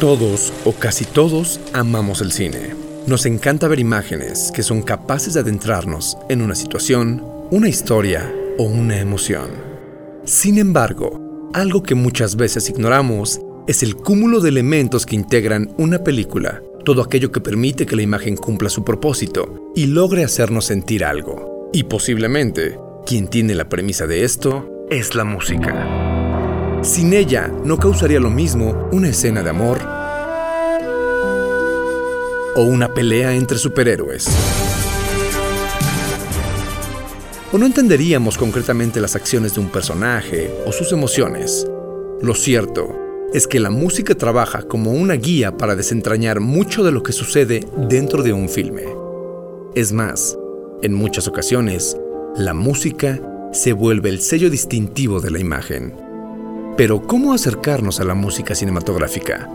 Todos o casi todos amamos el cine. Nos encanta ver imágenes que son capaces de adentrarnos en una situación, una historia o una emoción. Sin embargo, algo que muchas veces ignoramos es el cúmulo de elementos que integran una película, todo aquello que permite que la imagen cumpla su propósito y logre hacernos sentir algo. Y posiblemente, quien tiene la premisa de esto es la música. Sin ella, no causaría lo mismo una escena de amor o una pelea entre superhéroes. O no entenderíamos concretamente las acciones de un personaje o sus emociones. Lo cierto es que la música trabaja como una guía para desentrañar mucho de lo que sucede dentro de un filme. Es más, en muchas ocasiones, la música se vuelve el sello distintivo de la imagen. Pero ¿cómo acercarnos a la música cinematográfica?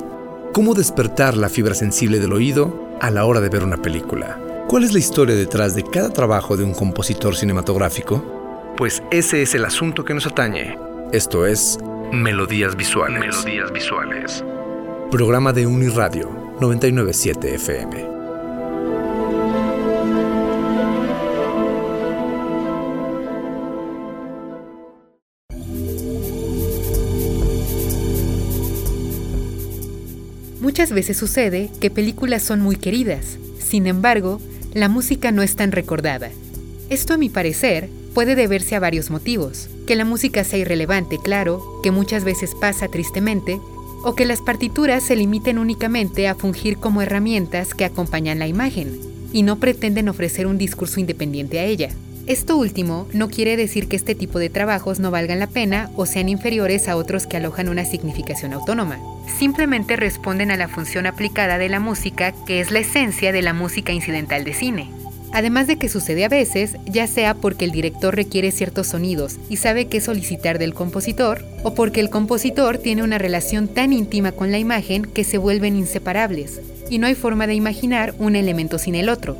¿Cómo despertar la fibra sensible del oído a la hora de ver una película? ¿Cuál es la historia detrás de cada trabajo de un compositor cinematográfico? Pues ese es el asunto que nos atañe. Esto es Melodías Visuales. Melodías Visuales. Programa de Uniradio 997 FM. Muchas veces sucede que películas son muy queridas, sin embargo, la música no es tan recordada. Esto a mi parecer puede deberse a varios motivos, que la música sea irrelevante, claro, que muchas veces pasa tristemente, o que las partituras se limiten únicamente a fungir como herramientas que acompañan la imagen, y no pretenden ofrecer un discurso independiente a ella. Esto último no quiere decir que este tipo de trabajos no valgan la pena o sean inferiores a otros que alojan una significación autónoma. Simplemente responden a la función aplicada de la música, que es la esencia de la música incidental de cine. Además de que sucede a veces, ya sea porque el director requiere ciertos sonidos y sabe qué solicitar del compositor, o porque el compositor tiene una relación tan íntima con la imagen que se vuelven inseparables, y no hay forma de imaginar un elemento sin el otro.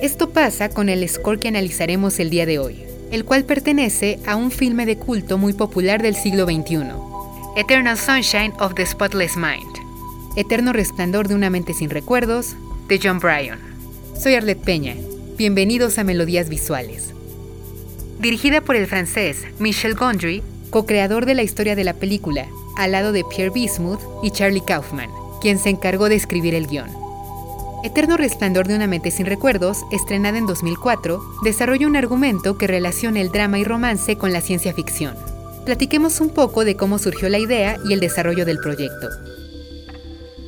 Esto pasa con el score que analizaremos el día de hoy, el cual pertenece a un filme de culto muy popular del siglo XXI, Eternal Sunshine of the Spotless Mind, Eterno Resplandor de una mente sin recuerdos, de John Bryan. Soy Arlette Peña, bienvenidos a Melodías Visuales. Dirigida por el francés Michel Gondry, co-creador de la historia de la película, al lado de Pierre Bismuth y Charlie Kaufman, quien se encargó de escribir el guion. Eterno Resplandor de una mente sin recuerdos, estrenada en 2004, desarrolla un argumento que relaciona el drama y romance con la ciencia ficción. Platiquemos un poco de cómo surgió la idea y el desarrollo del proyecto.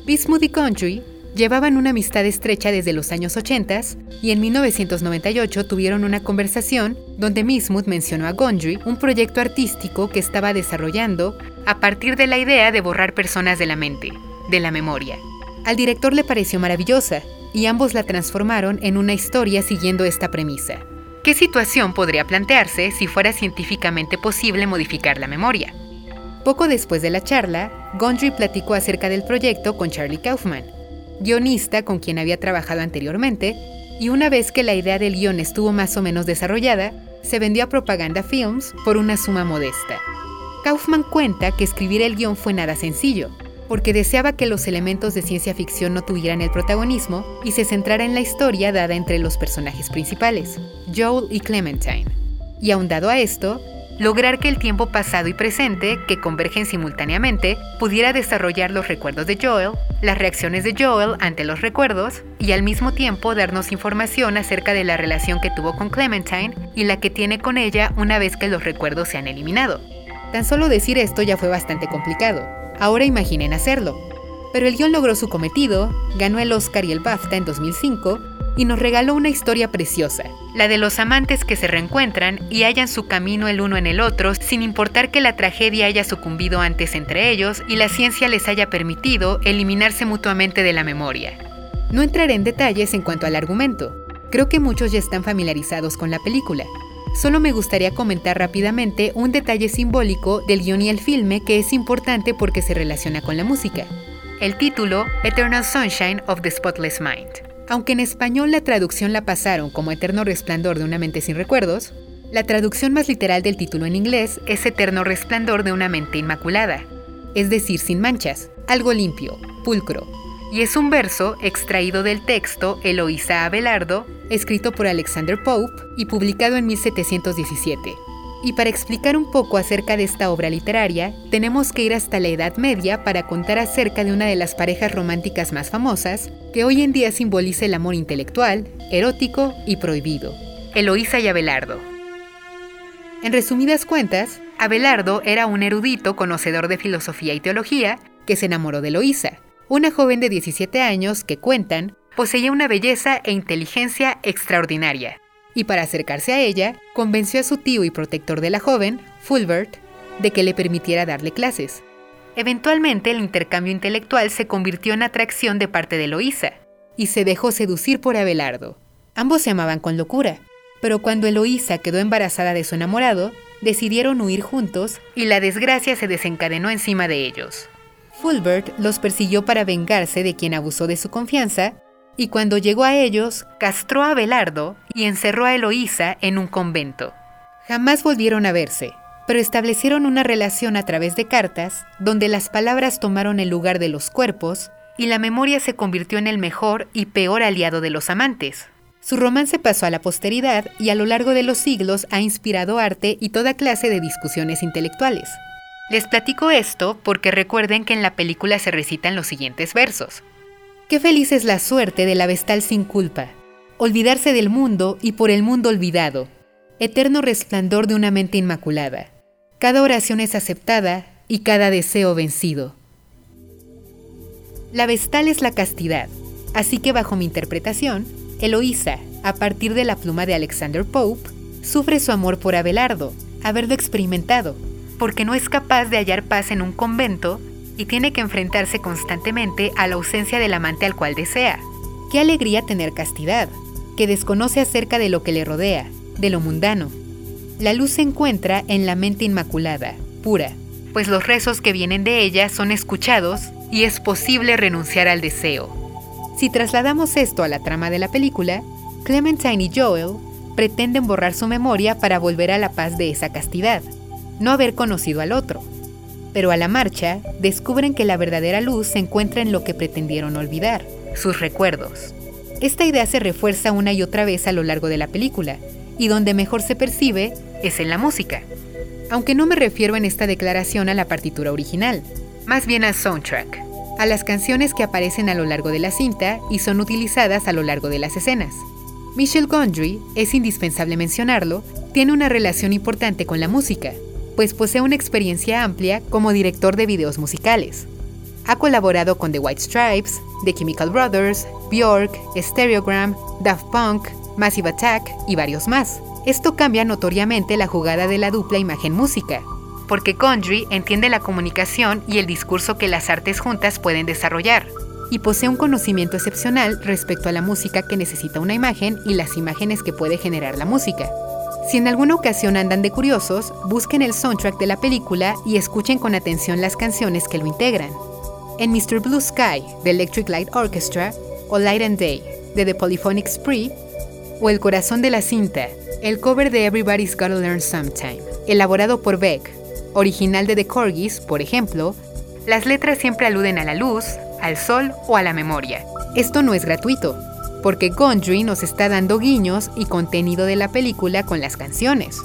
Bismuth y Country llevaban una amistad estrecha desde los años 80 y en 1998 tuvieron una conversación donde Bismuth mencionó a Gondry un proyecto artístico que estaba desarrollando a partir de la idea de borrar personas de la mente, de la memoria, al director le pareció maravillosa y ambos la transformaron en una historia siguiendo esta premisa. ¿Qué situación podría plantearse si fuera científicamente posible modificar la memoria? Poco después de la charla, Gondry platicó acerca del proyecto con Charlie Kaufman, guionista con quien había trabajado anteriormente, y una vez que la idea del guion estuvo más o menos desarrollada, se vendió a Propaganda Films por una suma modesta. Kaufman cuenta que escribir el guion fue nada sencillo, porque deseaba que los elementos de ciencia ficción no tuvieran el protagonismo y se centrara en la historia dada entre los personajes principales, Joel y Clementine. Y ahondado a esto, lograr que el tiempo pasado y presente, que convergen simultáneamente, pudiera desarrollar los recuerdos de Joel, las reacciones de Joel ante los recuerdos, y al mismo tiempo darnos información acerca de la relación que tuvo con Clementine y la que tiene con ella una vez que los recuerdos se han eliminado. Tan solo decir esto ya fue bastante complicado, Ahora imaginen hacerlo. Pero el guion logró su cometido, ganó el Oscar y el BAFTA en 2005 y nos regaló una historia preciosa, la de los amantes que se reencuentran y hallan su camino el uno en el otro sin importar que la tragedia haya sucumbido antes entre ellos y la ciencia les haya permitido eliminarse mutuamente de la memoria. No entraré en detalles en cuanto al argumento, creo que muchos ya están familiarizados con la película, Solo me gustaría comentar rápidamente un detalle simbólico del guion y el filme que es importante porque se relaciona con la música. El título, Eternal Sunshine of the Spotless Mind. Aunque en español la traducción la pasaron como Eterno Resplandor de una mente sin recuerdos, la traducción más literal del título en inglés es Eterno Resplandor de una mente inmaculada. es decir, sin manchas, algo limpio, pulcro. Y es un verso extraído del texto Eloísa Abelardo, escrito por Alexander Pope y publicado en 1717. Y para explicar un poco acerca de esta obra literaria, tenemos que ir hasta la Edad Media para contar acerca de una de las parejas románticas más famosas, que hoy en día simboliza el amor intelectual, erótico y prohibido. Eloísa y Abelardo. En resumidas cuentas, Abelardo era un erudito conocedor de filosofía y teología que se enamoró de Eloísa, una joven de 17 años que cuentan poseía una belleza e inteligencia extraordinaria y para acercarse a ella, convenció a su tío y protector de la joven, Fulbert, de que le permitiera darle clases. Eventualmente el intercambio intelectual se convirtió en atracción de parte de Eloísa, y se dejó seducir por Abelardo. Ambos se amaban con locura, pero cuando Eloísa quedó embarazada de su enamorado, decidieron huir juntos y la desgracia se desencadenó encima de ellos. Fulbert los persiguió para vengarse de quien abusó de su confianza y cuando llegó a ellos, castró a Belardo y encerró a Eloísa en un convento. Jamás volvieron a verse, pero establecieron una relación a través de cartas, donde las palabras tomaron el lugar de los cuerpos y la memoria se convirtió en el mejor y peor aliado de los amantes. Su romance pasó a la posteridad y a lo largo de los siglos ha inspirado arte y toda clase de discusiones intelectuales. Les platico esto porque recuerden que en la película se recitan los siguientes versos. Qué feliz es la suerte de la vestal sin culpa, olvidarse del mundo y por el mundo olvidado, eterno resplandor de una mente inmaculada. Cada oración es aceptada y cada deseo vencido. La vestal es la castidad, así que bajo mi interpretación, Eloísa, a partir de la pluma de Alexander Pope, sufre su amor por Abelardo, haberlo experimentado, porque no es capaz de hallar paz en un convento y tiene que enfrentarse constantemente a la ausencia del amante al cual desea. Qué alegría tener castidad, que desconoce acerca de lo que le rodea, de lo mundano. La luz se encuentra en la mente inmaculada, pura, pues los rezos que vienen de ella son escuchados y es posible renunciar al deseo. Si trasladamos esto a la trama de la película, Clementine y Joel pretenden borrar su memoria para volver a la paz de esa castidad, no haber conocido al otro pero a la marcha descubren que la verdadera luz se encuentra en lo que pretendieron olvidar, sus recuerdos. Esta idea se refuerza una y otra vez a lo largo de la película, y donde mejor se percibe es en la música. Aunque no me refiero en esta declaración a la partitura original, más bien al soundtrack, a las canciones que aparecen a lo largo de la cinta y son utilizadas a lo largo de las escenas. Michel Gondry, es indispensable mencionarlo, tiene una relación importante con la música, pues posee una experiencia amplia como director de videos musicales. Ha colaborado con The White Stripes, The Chemical Brothers, Bjork, Stereogram, Daft Punk, Massive Attack y varios más. Esto cambia notoriamente la jugada de la dupla imagen-música, porque Condry entiende la comunicación y el discurso que las artes juntas pueden desarrollar, y posee un conocimiento excepcional respecto a la música que necesita una imagen y las imágenes que puede generar la música. Si en alguna ocasión andan de curiosos, busquen el soundtrack de la película y escuchen con atención las canciones que lo integran. En Mr. Blue Sky, de Electric Light Orchestra, o Light and Day, de The Polyphonic Spree, o El corazón de la cinta, el cover de Everybody's Gotta Learn Sometime, elaborado por Beck, original de The Corgis, por ejemplo, las letras siempre aluden a la luz, al sol o a la memoria. Esto no es gratuito, porque Gondry nos está dando guiños y contenido de la película con las canciones.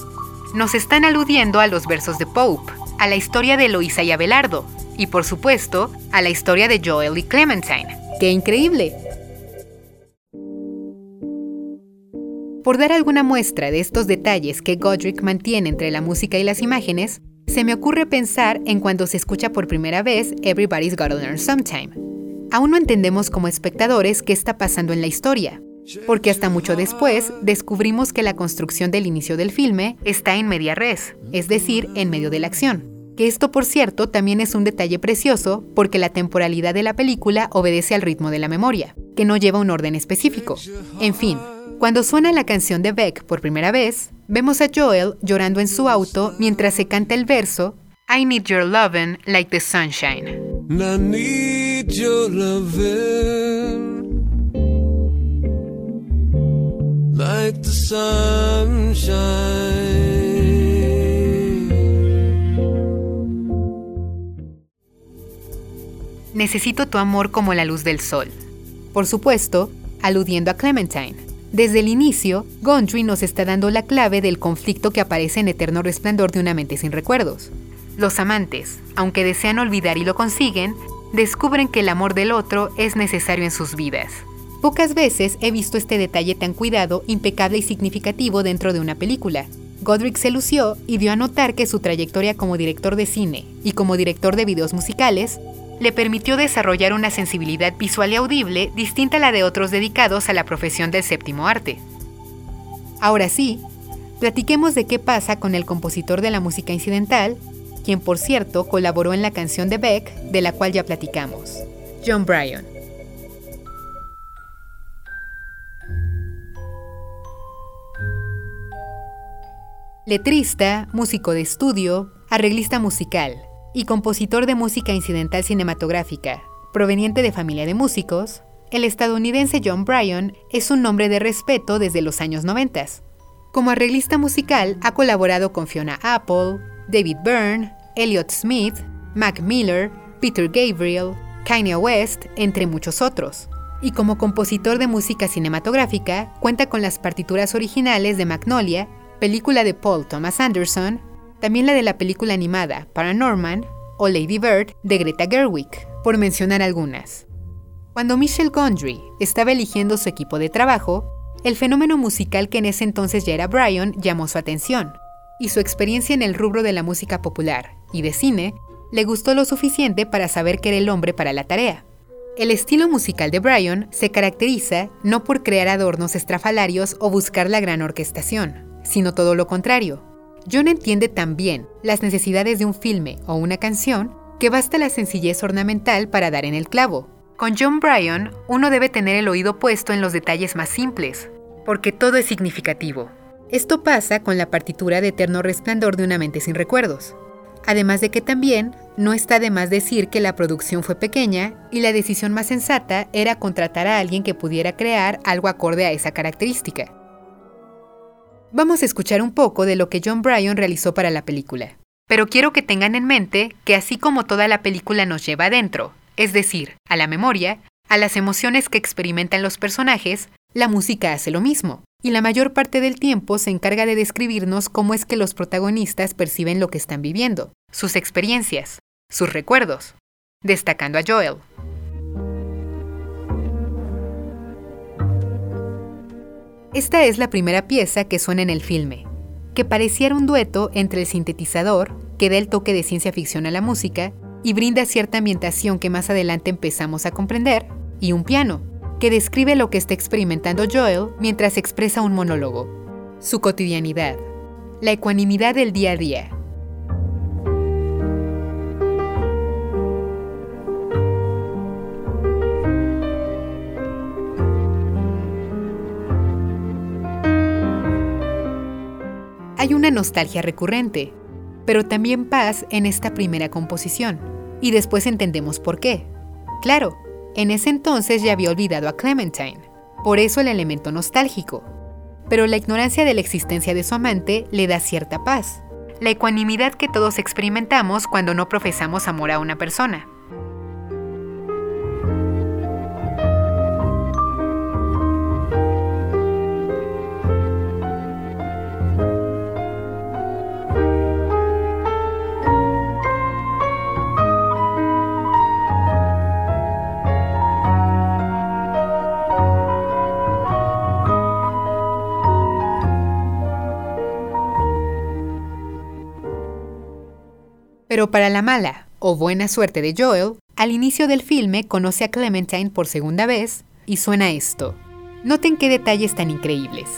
Nos están aludiendo a los versos de Pope, a la historia de Eloisa y Abelardo, y por supuesto, a la historia de Joel y Clementine. ¡Qué increíble! Por dar alguna muestra de estos detalles que Godric mantiene entre la música y las imágenes, se me ocurre pensar en cuando se escucha por primera vez Everybody's Gotta Learn Sometime Aún no entendemos como espectadores qué está pasando en la historia, porque hasta mucho después descubrimos que la construcción del inicio del filme está en media res, es decir, en medio de la acción. Que esto, por cierto, también es un detalle precioso porque la temporalidad de la película obedece al ritmo de la memoria, que no lleva un orden específico. En fin, cuando suena la canción de Beck por primera vez, vemos a Joel llorando en su auto mientras se canta el verso I need your lovin' like the sunshine. I need your lovin' like the sunshine. Necesito tu amor como la luz del sol. Por supuesto, aludiendo a Clementine. Desde el inicio, Gondry nos está dando la clave del conflicto que aparece en Eterno Resplandor de una mente sin recuerdos. Los amantes, aunque desean olvidar y lo consiguen, descubren que el amor del otro es necesario en sus vidas. Pocas veces he visto este detalle tan cuidado, impecable y significativo dentro de una película. Godric se lució y dio a notar que su trayectoria como director de cine y como director de videos musicales le permitió desarrollar una sensibilidad visual y audible distinta a la de otros dedicados a la profesión del séptimo arte. Ahora sí, platiquemos de qué pasa con el compositor de la música incidental, quien por cierto colaboró en la canción de Beck, de la cual ya platicamos, John Bryan. Letrista, músico de estudio, arreglista musical y compositor de música incidental cinematográfica, proveniente de familia de músicos, el estadounidense John Bryan es un nombre de respeto desde los años 90. Como arreglista musical ha colaborado con Fiona Apple, David Byrne, Elliott Smith, Mac Miller, Peter Gabriel, Kanye West, entre muchos otros. Y como compositor de música cinematográfica, cuenta con las partituras originales de Magnolia película de Paul Thomas Anderson, también la de la película animada Paranorman o Lady Bird de Greta Gerwig, por mencionar algunas. Cuando Michelle Gondry estaba eligiendo su equipo de trabajo, el fenómeno musical que en ese entonces ya era Brian llamó su atención, y su experiencia en el rubro de la música popular y de cine le gustó lo suficiente para saber que era el hombre para la tarea. El estilo musical de Brian se caracteriza no por crear adornos estrafalarios o buscar la gran orquestación, sino todo lo contrario. John entiende también las necesidades de un filme o una canción que basta la sencillez ornamental para dar en el clavo. Con John Bryan, uno debe tener el oído puesto en los detalles más simples, porque todo es significativo. Esto pasa con la partitura de Eterno Resplandor de una mente sin recuerdos. Además de que también no está de más decir que la producción fue pequeña y la decisión más sensata era contratar a alguien que pudiera crear algo acorde a esa característica. Vamos a escuchar un poco de lo que John Bryan realizó para la película. Pero quiero que tengan en mente que así como toda la película nos lleva adentro, es decir, a la memoria, a las emociones que experimentan los personajes, la música hace lo mismo. Y la mayor parte del tiempo se encarga de describirnos cómo es que los protagonistas perciben lo que están viviendo, sus experiencias, sus recuerdos, destacando a Joel. Esta es la primera pieza que suena en el filme, que pareciera un dueto entre el sintetizador, que da el toque de ciencia ficción a la música y brinda cierta ambientación que más adelante empezamos a comprender, y un piano, que describe lo que está experimentando Joel mientras expresa un monólogo, su cotidianidad, la ecuanimidad del día a día, Hay una nostalgia recurrente, pero también paz en esta primera composición, y después entendemos por qué. Claro, en ese entonces ya había olvidado a Clementine, por eso el elemento nostálgico. Pero la ignorancia de la existencia de su amante le da cierta paz, la ecuanimidad que todos experimentamos cuando no profesamos amor a una persona. Pero para la mala o buena suerte de Joel, al inicio del filme conoce a Clementine por segunda vez y suena esto. Noten qué detalles tan increíbles.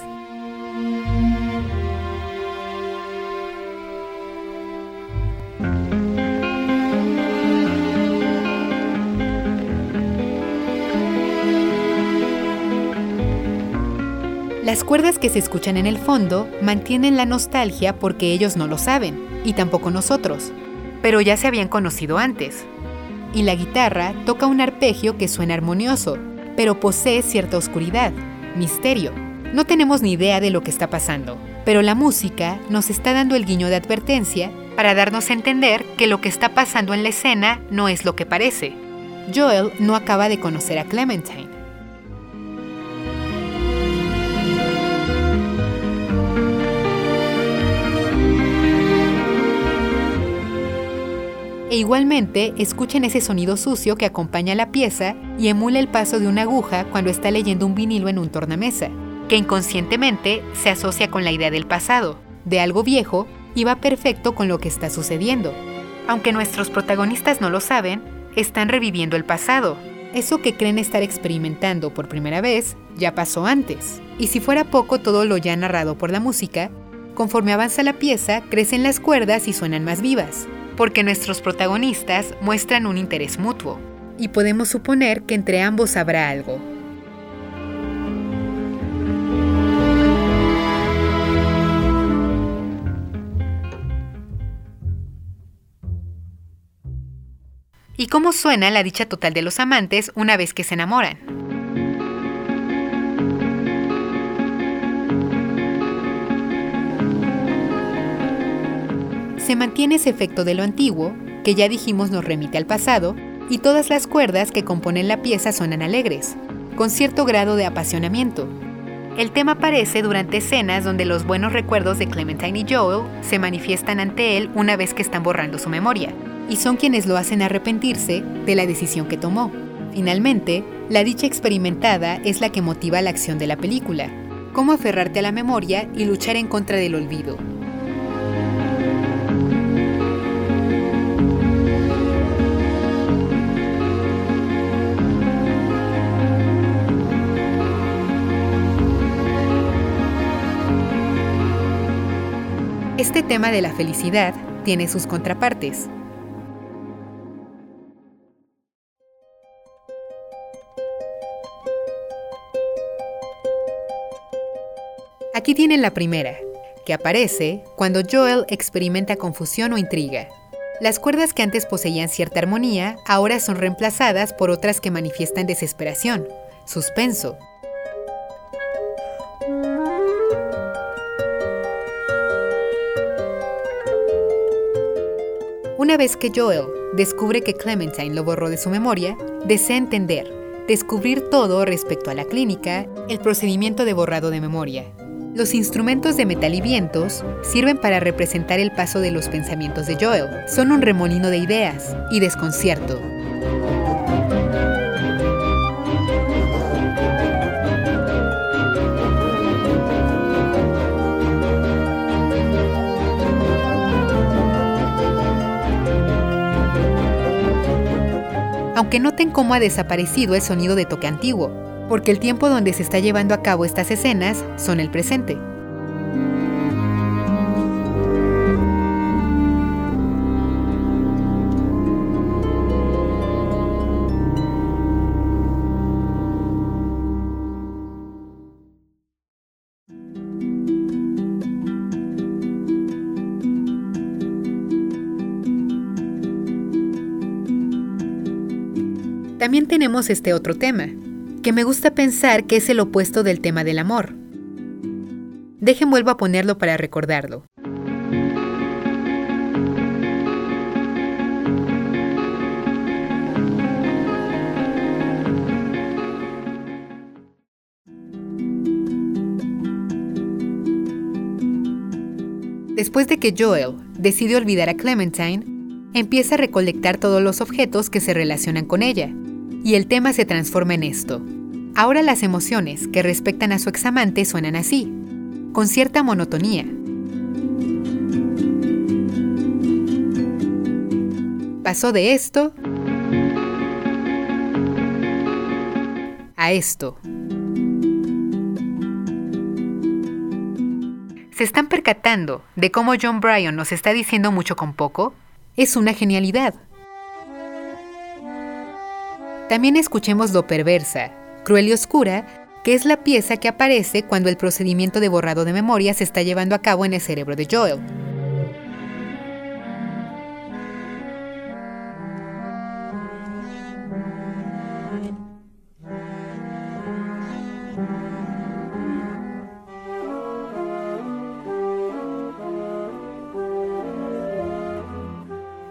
Las cuerdas que se escuchan en el fondo mantienen la nostalgia porque ellos no lo saben, y tampoco nosotros pero ya se habían conocido antes. Y la guitarra toca un arpegio que suena armonioso, pero posee cierta oscuridad, misterio. No tenemos ni idea de lo que está pasando, pero la música nos está dando el guiño de advertencia para darnos a entender que lo que está pasando en la escena no es lo que parece. Joel no acaba de conocer a Clementine. E igualmente escuchen ese sonido sucio que acompaña la pieza y emula el paso de una aguja cuando está leyendo un vinilo en un tornamesa, que inconscientemente se asocia con la idea del pasado, de algo viejo y va perfecto con lo que está sucediendo. Aunque nuestros protagonistas no lo saben, están reviviendo el pasado. Eso que creen estar experimentando por primera vez ya pasó antes. Y si fuera poco todo lo ya narrado por la música, conforme avanza la pieza crecen las cuerdas y suenan más vivas, porque nuestros protagonistas muestran un interés mutuo. Y podemos suponer que entre ambos habrá algo, y cómo suena la dicha total de los amantes una vez que se enamoran. Se mantiene ese efecto de lo antiguo, que ya dijimos nos remite al pasado, y todas las cuerdas que componen la pieza suenan alegres, con cierto grado de apasionamiento. El tema aparece durante escenas donde los buenos recuerdos de Clementine y Joel se manifiestan ante él una vez que están borrando su memoria, y son quienes lo hacen arrepentirse de la decisión que tomó. Finalmente, la dicha experimentada es la que motiva la acción de la película, cómo aferrarte a la memoria y luchar en contra del olvido. Este tema de la felicidad tiene sus contrapartes, Aquí tienen la primera, que aparece cuando Joel experimenta confusión o intriga. Las cuerdas que antes poseían cierta armonía ahora son reemplazadas por otras que manifiestan desesperación, suspenso. Una vez que Joel descubre que Clementine lo borró de su memoria, desea entender, descubrir todo respecto a la clínica, el procedimiento de borrado de memoria, los instrumentos de metal y vientos sirven para representar el paso de los pensamientos de Joel. Son un remolino de ideas y desconcierto. Aunque noten cómo ha desaparecido el sonido de toque antiguo, porque el tiempo donde se está llevando a cabo estas escenas son el presente. Tenemos este otro tema, que me gusta pensar que es el opuesto del tema del amor. Dejen vuelvo a ponerlo para recordarlo. Después de que Joel decide olvidar a Clementine, empieza a recolectar todos los objetos que se relacionan con ella, y el tema se transforma en esto. Ahora las emociones que respectan a su examante suenan así, con cierta monotonía. Pasó de esto a esto. ¿Se están percatando de cómo John Bryan nos está diciendo mucho con poco? Es una genialidad. También escuchemos lo perversa, cruel y oscura, que es la pieza que aparece cuando el procedimiento de borrado de memoria se está llevando a cabo en el cerebro de Joel.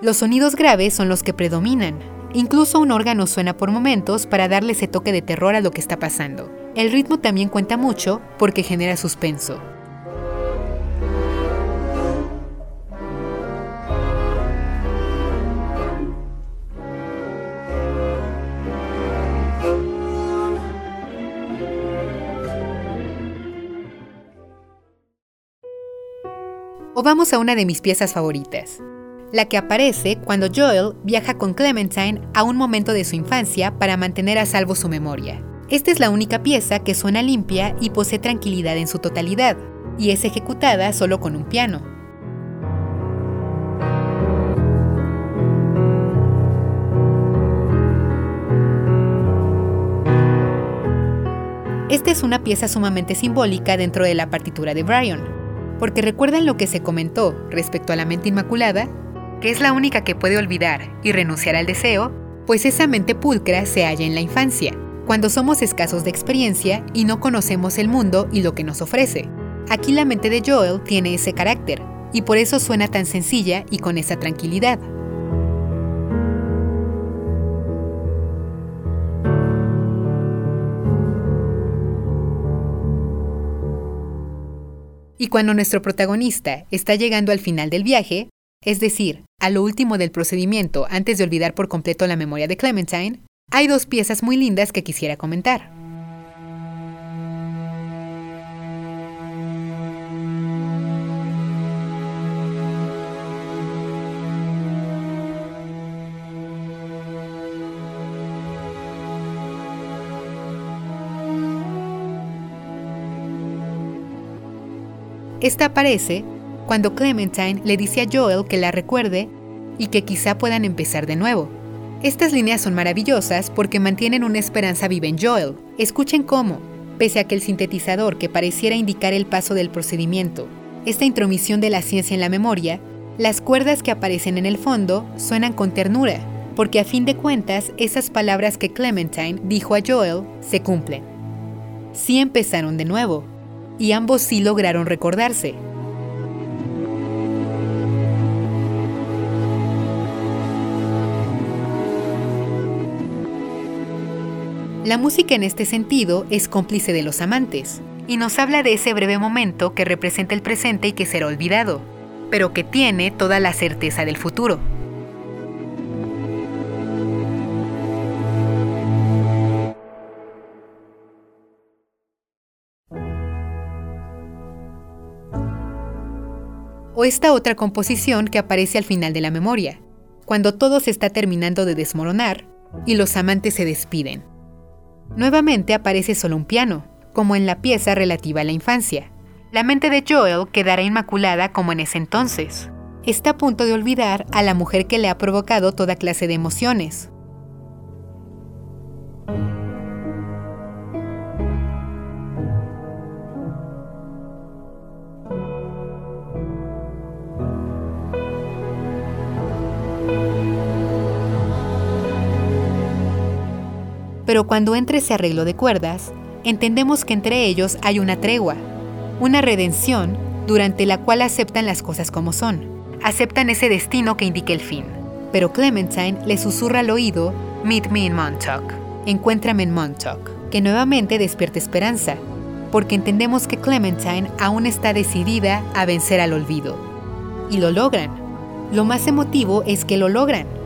Los sonidos graves son los que predominan, Incluso un órgano suena por momentos para darle ese toque de terror a lo que está pasando. El ritmo también cuenta mucho porque genera suspenso. O vamos a una de mis piezas favoritas, la que aparece cuando Joel viaja con Clementine a un momento de su infancia para mantener a salvo su memoria. Esta es la única pieza que suena limpia y posee tranquilidad en su totalidad, y es ejecutada solo con un piano. Esta es una pieza sumamente simbólica dentro de la partitura de Brian, porque recuerdan lo que se comentó respecto a la mente inmaculada, que es la única que puede olvidar y renunciar al deseo, pues esa mente pulcra se halla en la infancia, cuando somos escasos de experiencia y no conocemos el mundo y lo que nos ofrece. Aquí la mente de Joel tiene ese carácter, y por eso suena tan sencilla y con esa tranquilidad. Y cuando nuestro protagonista está llegando al final del viaje, es decir, a lo último del procedimiento antes de olvidar por completo la memoria de Clementine, hay dos piezas muy lindas que quisiera comentar. Esta aparece cuando Clementine le dice a Joel que la recuerde y que quizá puedan empezar de nuevo. Estas líneas son maravillosas porque mantienen una esperanza viva en Joel. Escuchen cómo, pese a que el sintetizador que pareciera indicar el paso del procedimiento, esta intromisión de la ciencia en la memoria, las cuerdas que aparecen en el fondo suenan con ternura, porque a fin de cuentas esas palabras que Clementine dijo a Joel se cumplen. Sí empezaron de nuevo, y ambos sí lograron recordarse. La música en este sentido es cómplice de los amantes, y nos habla de ese breve momento que representa el presente y que será olvidado, pero que tiene toda la certeza del futuro. o esta otra composición que aparece al final de la memoria, cuando todo se está terminando de desmoronar y los amantes se despiden. Nuevamente aparece solo un piano, como en la pieza relativa a la infancia. La mente de Joel quedará inmaculada como en ese entonces. Está a punto de olvidar a la mujer que le ha provocado toda clase de emociones, pero cuando entra ese arreglo de cuerdas, entendemos que entre ellos hay una tregua, una redención durante la cual aceptan las cosas como son, aceptan ese destino que indica el fin. Pero Clementine le susurra al oído, Meet me in Montauk, encuéntrame en Montauk, que nuevamente despierta esperanza, porque entendemos que Clementine aún está decidida a vencer al olvido. Y lo logran. Lo más emotivo es que lo logran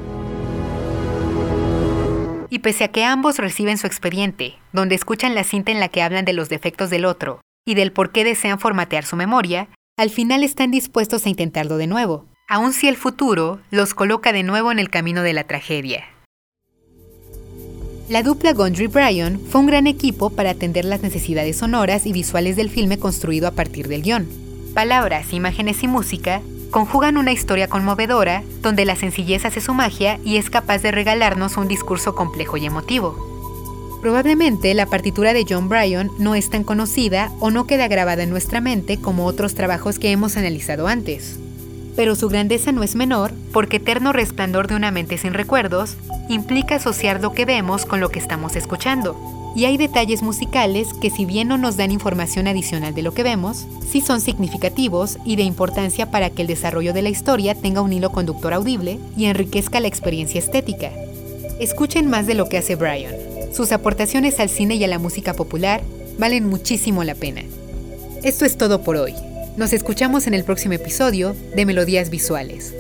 y pese a que ambos reciben su expediente, donde escuchan la cinta en la que hablan de los defectos del otro y del por qué desean formatear su memoria, al final están dispuestos a intentarlo de nuevo, aun si el futuro los coloca de nuevo en el camino de la tragedia. La dupla Gondry Bryan fue un gran equipo para atender las necesidades sonoras y visuales del filme construido a partir del guion. Palabras, imágenes y música conjugan una historia conmovedora donde la sencillez hace su magia y es capaz de regalarnos un discurso complejo y emotivo. Probablemente la partitura de John Bryan no es tan conocida o no queda grabada en nuestra mente como otros trabajos que hemos analizado antes. Pero su grandeza no es menor porque Eterno Resplandor de una mente sin recuerdos implica asociar lo que vemos con lo que estamos escuchando, y hay detalles musicales que si bien no nos dan información adicional de lo que vemos, sí son significativos y de importancia para que el desarrollo de la historia tenga un hilo conductor audible y enriquezca la experiencia estética. Escuchen más de lo que hace Brian. Sus aportaciones al cine y a la música popular valen muchísimo la pena. Esto es todo por hoy. Nos escuchamos en el próximo episodio de Melodías Visuales.